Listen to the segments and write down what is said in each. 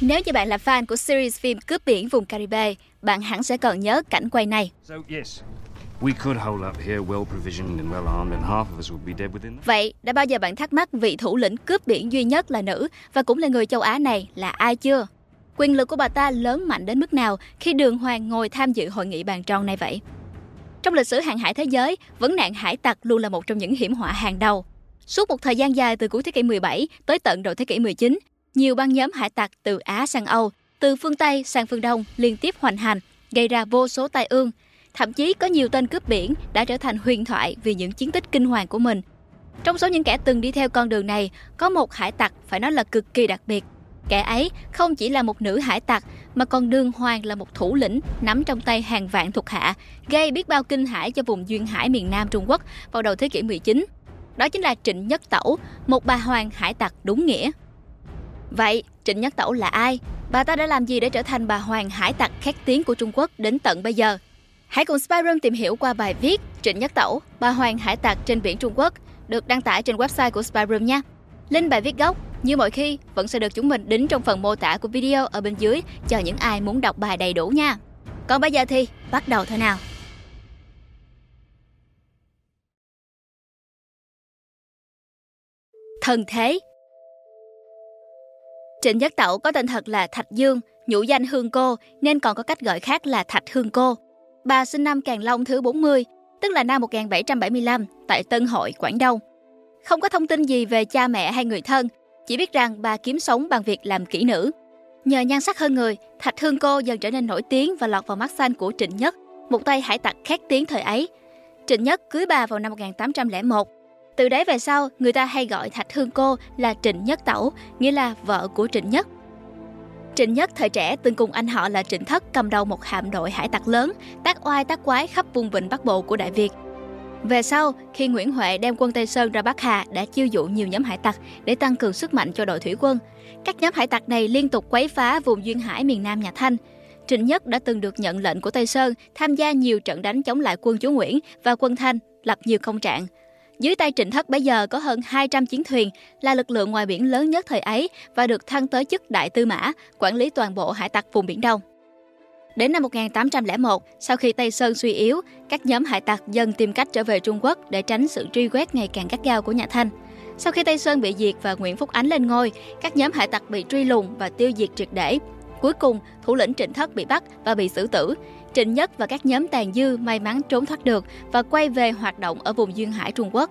Nếu như bạn là fan của series phim Cướp biển vùng Caribe, bạn hẳn sẽ còn nhớ cảnh quay này. Vậy, đã bao giờ bạn thắc mắc vị thủ lĩnh cướp biển duy nhất là nữ và cũng là người châu Á này là ai chưa? Quyền lực của bà ta lớn mạnh đến mức nào khi Đường Hoàng ngồi tham dự hội nghị bàn tròn này vậy? Trong lịch sử hàng hải thế giới, vấn nạn hải tặc luôn là một trong những hiểm họa hàng đầu. Suốt một thời gian dài từ cuối thế kỷ 17 tới tận đầu thế kỷ 19, nhiều băng nhóm hải tặc từ Á sang Âu, từ phương Tây sang phương Đông liên tiếp hoành hành, gây ra vô số tai ương. Thậm chí có nhiều tên cướp biển đã trở thành huyền thoại vì những chiến tích kinh hoàng của mình. Trong số những kẻ từng đi theo con đường này, có một hải tặc phải nói là cực kỳ đặc biệt. Kẻ ấy không chỉ là một nữ hải tặc mà còn đương hoàng là một thủ lĩnh nắm trong tay hàng vạn thuộc hạ, gây biết bao kinh hãi cho vùng duyên hải miền Nam Trung Quốc vào đầu thế kỷ 19. Đó chính là Trịnh Nhất Tẩu, một bà hoàng hải tặc đúng nghĩa. Vậy, Trịnh Nhất Tẩu là ai? Bà ta đã làm gì để trở thành bà hoàng hải tặc khét tiếng của Trung Quốc đến tận bây giờ? Hãy cùng Spyroom tìm hiểu qua bài viết Trịnh Nhất Tẩu, bà hoàng hải tặc trên biển Trung Quốc được đăng tải trên website của Spyroom nha. Link bài viết gốc như mọi khi vẫn sẽ được chúng mình đính trong phần mô tả của video ở bên dưới cho những ai muốn đọc bài đầy đủ nha. Còn bây giờ thì bắt đầu thôi nào. Thần thế Trịnh Nhất Tẩu có tên thật là Thạch Dương, nhũ danh Hương Cô nên còn có cách gọi khác là Thạch Hương Cô. Bà sinh năm Càng Long thứ 40, tức là năm 1775 tại Tân Hội, Quảng Đông. Không có thông tin gì về cha mẹ hay người thân, chỉ biết rằng bà kiếm sống bằng việc làm kỹ nữ. Nhờ nhan sắc hơn người, Thạch Hương Cô dần trở nên nổi tiếng và lọt vào mắt xanh của Trịnh Nhất, một tay hải tặc khét tiếng thời ấy. Trịnh Nhất cưới bà vào năm 1801. Từ đấy về sau, người ta hay gọi Thạch Hương Cô là Trịnh Nhất Tẩu, nghĩa là vợ của Trịnh Nhất. Trịnh Nhất thời trẻ từng cùng anh họ là Trịnh Thất cầm đầu một hạm đội hải tặc lớn, tác oai tác quái khắp vùng vịnh Bắc Bộ của Đại Việt. Về sau, khi Nguyễn Huệ đem quân Tây Sơn ra Bắc Hà đã chiêu dụ nhiều nhóm hải tặc để tăng cường sức mạnh cho đội thủy quân. Các nhóm hải tặc này liên tục quấy phá vùng duyên hải miền Nam nhà Thanh. Trịnh Nhất đã từng được nhận lệnh của Tây Sơn tham gia nhiều trận đánh chống lại quân chúa Nguyễn và quân Thanh, lập nhiều công trạng. Dưới tay Trịnh Thất bây giờ có hơn 200 chiến thuyền, là lực lượng ngoài biển lớn nhất thời ấy và được thăng tới chức đại tư mã, quản lý toàn bộ hải tặc vùng Biển Đông. Đến năm 1801, sau khi Tây Sơn suy yếu, các nhóm hải tặc dần tìm cách trở về Trung Quốc để tránh sự truy quét ngày càng gắt gao của nhà Thanh. Sau khi Tây Sơn bị diệt và Nguyễn Phúc Ánh lên ngôi, các nhóm hải tặc bị truy lùng và tiêu diệt triệt để. Cuối cùng, thủ lĩnh Trịnh Thất bị bắt và bị xử tử. Trịnh Nhất và các nhóm tàn dư may mắn trốn thoát được và quay về hoạt động ở vùng duyên hải Trung Quốc.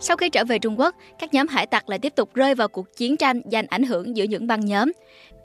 Sau khi trở về Trung Quốc, các nhóm hải tặc lại tiếp tục rơi vào cuộc chiến tranh giành ảnh hưởng giữa những băng nhóm.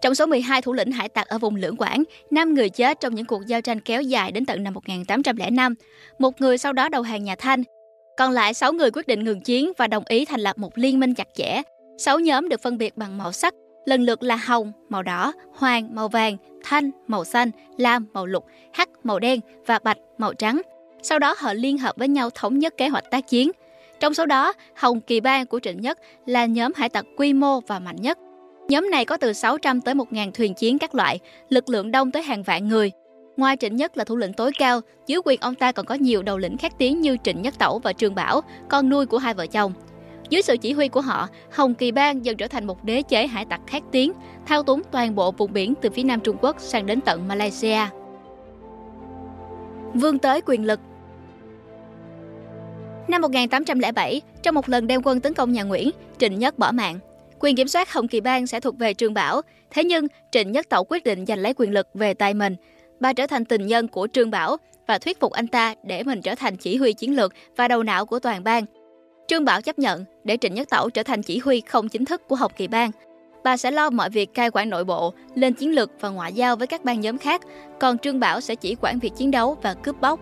Trong số 12 thủ lĩnh hải tặc ở vùng Lưỡng Quảng, 5 người chết trong những cuộc giao tranh kéo dài đến tận năm 1805. Một người sau đó đầu hàng nhà Thanh. Còn lại 6 người quyết định ngừng chiến và đồng ý thành lập một liên minh chặt chẽ. 6 nhóm được phân biệt bằng màu sắc, lần lượt là hồng, màu đỏ, hoàng, màu vàng, thanh, màu xanh, lam, màu lục, hắc, màu đen và bạch, màu trắng. Sau đó họ liên hợp với nhau thống nhất kế hoạch tác chiến. Trong số đó, Hồng Kỳ Bang của Trịnh Nhất là nhóm hải tặc quy mô và mạnh nhất. Nhóm này có từ 600 tới 1.000 thuyền chiến các loại, lực lượng đông tới hàng vạn người. Ngoài Trịnh Nhất là thủ lĩnh tối cao, dưới quyền ông ta còn có nhiều đầu lĩnh khác tiếng như Trịnh Nhất Tẩu và Trương Bảo, con nuôi của hai vợ chồng. Dưới sự chỉ huy của họ, Hồng Kỳ Bang dần trở thành một đế chế hải tặc khét tiếng, thao túng toàn bộ vùng biển từ phía nam Trung Quốc sang đến tận Malaysia. Vương tới quyền lực Năm 1807, trong một lần đem quân tấn công nhà Nguyễn, Trịnh Nhất bỏ mạng. Quyền kiểm soát Hồng Kỳ Bang sẽ thuộc về Trương Bảo, thế nhưng Trịnh Nhất Tẩu quyết định giành lấy quyền lực về tay mình. Bà trở thành tình nhân của Trương Bảo và thuyết phục anh ta để mình trở thành chỉ huy chiến lược và đầu não của toàn bang. Trương Bảo chấp nhận để Trịnh Nhất Tẩu trở thành chỉ huy không chính thức của Hồng Kỳ Bang. Bà sẽ lo mọi việc cai quản nội bộ, lên chiến lược và ngoại giao với các bang nhóm khác, còn Trương Bảo sẽ chỉ quản việc chiến đấu và cướp bóc.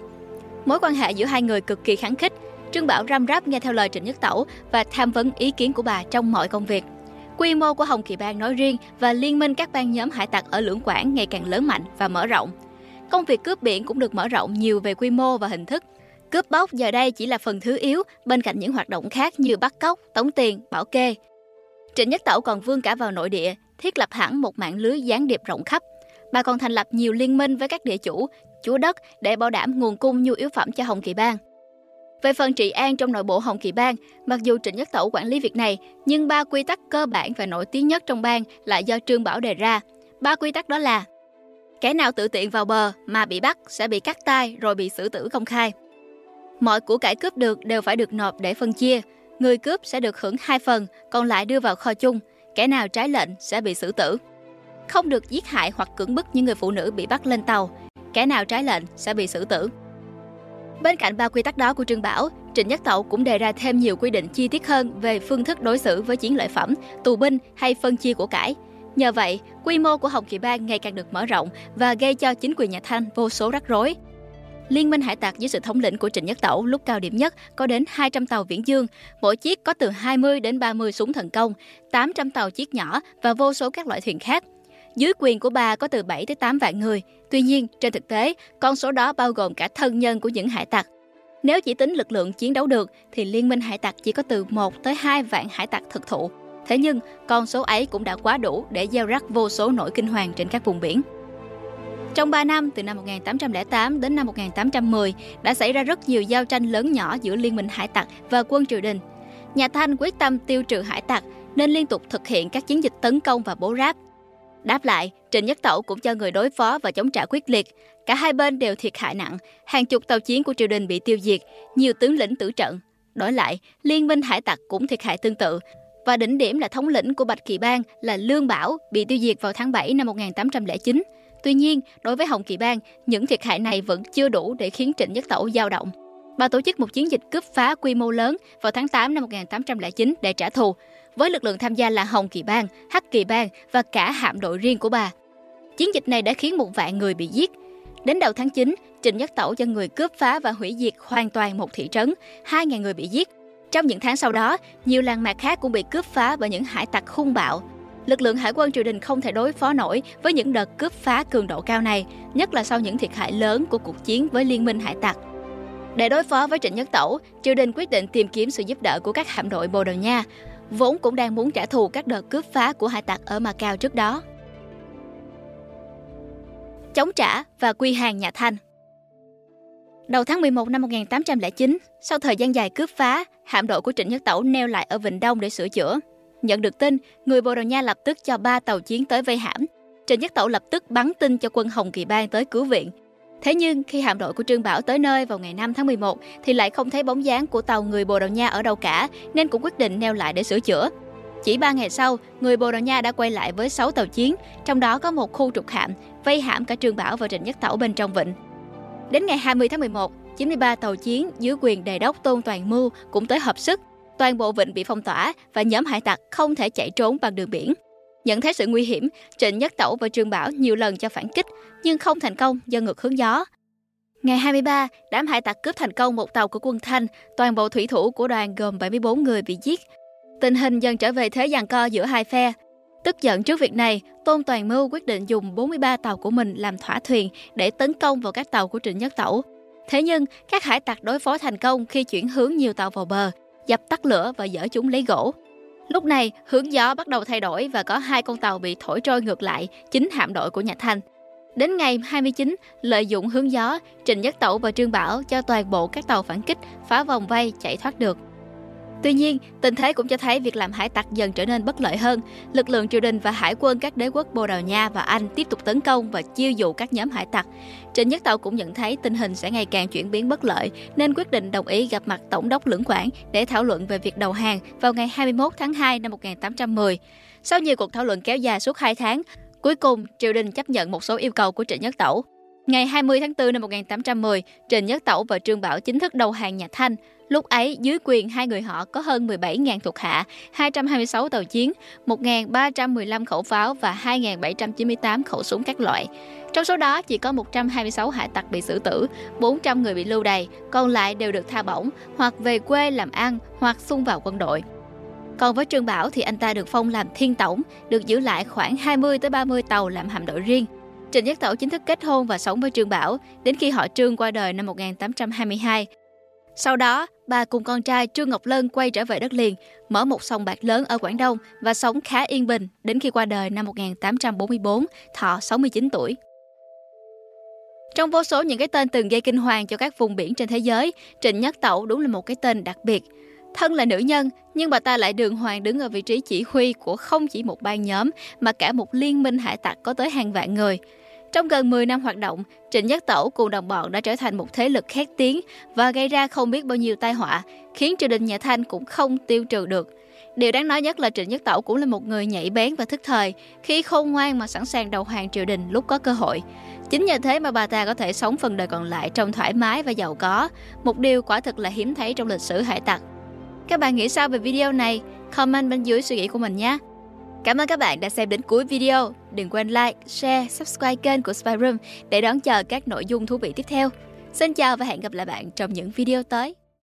Mối quan hệ giữa hai người cực kỳ kháng khích, Trương Bảo răm ráp nghe theo lời Trịnh Nhất Tẩu và tham vấn ý kiến của bà trong mọi công việc. Quy mô của Hồng Kỳ Bang nói riêng và liên minh các bang nhóm hải tặc ở Lưỡng Quảng ngày càng lớn mạnh và mở rộng. Công việc cướp biển cũng được mở rộng nhiều về quy mô và hình thức. Cướp bóc giờ đây chỉ là phần thứ yếu bên cạnh những hoạt động khác như bắt cóc, tống tiền, bảo kê. Trịnh Nhất Tẩu còn vươn cả vào nội địa, thiết lập hẳn một mạng lưới gián điệp rộng khắp. Bà còn thành lập nhiều liên minh với các địa chủ, chủ đất để bảo đảm nguồn cung nhu yếu phẩm cho Hồng Kỳ Bang. Về phần trị an trong nội bộ Hồng Kỳ Bang, mặc dù Trịnh Nhất Tẩu quản lý việc này, nhưng ba quy tắc cơ bản và nổi tiếng nhất trong bang lại do Trương Bảo đề ra. Ba quy tắc đó là Kẻ nào tự tiện vào bờ mà bị bắt sẽ bị cắt tay rồi bị xử tử công khai. Mọi của cải cướp được đều phải được nộp để phân chia. Người cướp sẽ được hưởng hai phần, còn lại đưa vào kho chung. Kẻ nào trái lệnh sẽ bị xử tử. Không được giết hại hoặc cưỡng bức những người phụ nữ bị bắt lên tàu. Kẻ nào trái lệnh sẽ bị xử tử. Bên cạnh ba quy tắc đó của Trương Bảo, Trịnh Nhất Tẩu cũng đề ra thêm nhiều quy định chi tiết hơn về phương thức đối xử với chiến lợi phẩm, tù binh hay phân chia của cải. Nhờ vậy, quy mô của Hồng Kỳ Bang ngày càng được mở rộng và gây cho chính quyền nhà Thanh vô số rắc rối. Liên minh hải tặc dưới sự thống lĩnh của Trịnh Nhất Tẩu lúc cao điểm nhất có đến 200 tàu viễn dương, mỗi chiếc có từ 20 đến 30 súng thần công, 800 tàu chiếc nhỏ và vô số các loại thuyền khác. Dưới quyền của bà có từ 7 tới 8 vạn người. Tuy nhiên, trên thực tế, con số đó bao gồm cả thân nhân của những hải tặc. Nếu chỉ tính lực lượng chiến đấu được thì liên minh hải tặc chỉ có từ 1 tới 2 vạn hải tặc thực thụ. Thế nhưng, con số ấy cũng đã quá đủ để gieo rắc vô số nỗi kinh hoàng trên các vùng biển. Trong 3 năm, từ năm 1808 đến năm 1810, đã xảy ra rất nhiều giao tranh lớn nhỏ giữa Liên minh hải tặc và quân triều đình. Nhà Thanh quyết tâm tiêu trừ hải tặc nên liên tục thực hiện các chiến dịch tấn công và bố ráp. Đáp lại, Trịnh Nhất Tẩu cũng cho người đối phó và chống trả quyết liệt. Cả hai bên đều thiệt hại nặng, hàng chục tàu chiến của triều đình bị tiêu diệt, nhiều tướng lĩnh tử trận. Đổi lại, Liên minh hải tặc cũng thiệt hại tương tự, và đỉnh điểm là thống lĩnh của Bạch Kỳ Bang là Lương Bảo bị tiêu diệt vào tháng 7 năm 1809. Tuy nhiên, đối với Hồng Kỳ Bang, những thiệt hại này vẫn chưa đủ để khiến Trịnh Nhất Tẩu dao động. Bà tổ chức một chiến dịch cướp phá quy mô lớn vào tháng 8 năm 1809 để trả thù, với lực lượng tham gia là Hồng Kỳ Bang, Hắc Kỳ Bang và cả hạm đội riêng của bà. Chiến dịch này đã khiến một vạn người bị giết. Đến đầu tháng 9, Trịnh Nhất Tẩu cho người cướp phá và hủy diệt hoàn toàn một thị trấn, 2.000 người bị giết. Trong những tháng sau đó, nhiều làng mạc khác cũng bị cướp phá bởi những hải tặc hung bạo. Lực lượng hải quân triều đình không thể đối phó nổi với những đợt cướp phá cường độ cao này, nhất là sau những thiệt hại lớn của cuộc chiến với liên minh hải tặc. Để đối phó với Trịnh Nhất Tẩu, triều đình quyết định tìm kiếm sự giúp đỡ của các hạm đội Bồ Đào Nha, vốn cũng đang muốn trả thù các đợt cướp phá của hải tặc ở Macau trước đó. Chống trả và quy hàng nhà Thanh Đầu tháng 11 năm 1809, sau thời gian dài cướp phá, hạm đội của Trịnh Nhất Tẩu neo lại ở Vịnh Đông để sửa chữa. Nhận được tin, người Bồ Đào Nha lập tức cho ba tàu chiến tới vây hãm. Trịnh Nhất Tẩu lập tức bắn tin cho quân Hồng Kỳ Bang tới cứu viện. Thế nhưng khi hạm đội của Trương Bảo tới nơi vào ngày 5 tháng 11 thì lại không thấy bóng dáng của tàu người Bồ Đào Nha ở đâu cả nên cũng quyết định neo lại để sửa chữa. Chỉ 3 ngày sau, người Bồ Đào Nha đã quay lại với 6 tàu chiến, trong đó có một khu trục hạm, vây hãm cả Trương Bảo và Trịnh Nhất Tẩu bên trong vịnh. Đến ngày 20 tháng 11, 93 tàu chiến dưới quyền đề đốc Tôn Toàn Mưu cũng tới hợp sức. Toàn bộ vịnh bị phong tỏa và nhóm hải tặc không thể chạy trốn bằng đường biển. Nhận thấy sự nguy hiểm, Trịnh Nhất Tẩu và Trương Bảo nhiều lần cho phản kích nhưng không thành công do ngược hướng gió. Ngày 23, đám hải tặc cướp thành công một tàu của quân Thanh, toàn bộ thủy thủ của đoàn gồm 74 người bị giết. Tình hình dần trở về thế giằng co giữa hai phe. Tức giận trước việc này, Tôn Toàn Mưu quyết định dùng 43 tàu của mình làm thỏa thuyền để tấn công vào các tàu của Trịnh Nhất Tẩu. Thế nhưng, các hải tặc đối phó thành công khi chuyển hướng nhiều tàu vào bờ, dập tắt lửa và dỡ chúng lấy gỗ. Lúc này, hướng gió bắt đầu thay đổi và có hai con tàu bị thổi trôi ngược lại, chính hạm đội của nhà Thanh. Đến ngày 29, lợi dụng hướng gió, Trịnh Nhất Tẩu và Trương Bảo cho toàn bộ các tàu phản kích phá vòng vây chạy thoát được. Tuy nhiên, tình thế cũng cho thấy việc làm hải tặc dần trở nên bất lợi hơn. Lực lượng triều đình và hải quân các đế quốc Bồ Đào Nha và Anh tiếp tục tấn công và chiêu dụ các nhóm hải tặc. Trịnh Nhất Tàu cũng nhận thấy tình hình sẽ ngày càng chuyển biến bất lợi, nên quyết định đồng ý gặp mặt Tổng đốc Lưỡng Quảng để thảo luận về việc đầu hàng vào ngày 21 tháng 2 năm 1810. Sau nhiều cuộc thảo luận kéo dài suốt 2 tháng, cuối cùng triều đình chấp nhận một số yêu cầu của Trịnh Nhất Tẩu. Ngày 20 tháng 4 năm 1810, Trịnh Nhất Tẩu và Trương Bảo chính thức đầu hàng nhà Thanh. Lúc ấy, dưới quyền hai người họ có hơn 17.000 thuộc hạ, 226 tàu chiến, 1.315 khẩu pháo và 2.798 khẩu súng các loại. Trong số đó, chỉ có 126 hải tặc bị xử tử, 400 người bị lưu đày, còn lại đều được tha bổng, hoặc về quê làm ăn, hoặc xung vào quân đội. Còn với Trương Bảo thì anh ta được phong làm thiên tổng, được giữ lại khoảng 20 tới 30 tàu làm hạm đội riêng. Trịnh Giác Tẩu chính thức kết hôn và sống với Trương Bảo đến khi họ Trương qua đời năm 1822. Sau đó, bà cùng con trai Trương Ngọc Lân quay trở về đất liền, mở một sòng bạc lớn ở Quảng Đông và sống khá yên bình đến khi qua đời năm 1844, thọ 69 tuổi. Trong vô số những cái tên từng gây kinh hoàng cho các vùng biển trên thế giới, Trịnh Nhất Tẩu đúng là một cái tên đặc biệt. Thân là nữ nhân, nhưng bà ta lại đường hoàng đứng ở vị trí chỉ huy của không chỉ một ban nhóm, mà cả một liên minh hải tặc có tới hàng vạn người. Trong gần 10 năm hoạt động, Trịnh Nhất Tẩu cùng đồng bọn đã trở thành một thế lực khét tiếng và gây ra không biết bao nhiêu tai họa, khiến triều đình nhà Thanh cũng không tiêu trừ được. Điều đáng nói nhất là Trịnh Nhất Tẩu cũng là một người nhảy bén và thức thời, khi khôn ngoan mà sẵn sàng đầu hàng triều đình lúc có cơ hội. Chính nhờ thế mà bà ta có thể sống phần đời còn lại trong thoải mái và giàu có, một điều quả thực là hiếm thấy trong lịch sử hải tặc. Các bạn nghĩ sao về video này? Comment bên dưới suy nghĩ của mình nhé! Cảm ơn các bạn đã xem đến cuối video. Đừng quên like, share, subscribe kênh của Spyroom để đón chờ các nội dung thú vị tiếp theo. Xin chào và hẹn gặp lại bạn trong những video tới.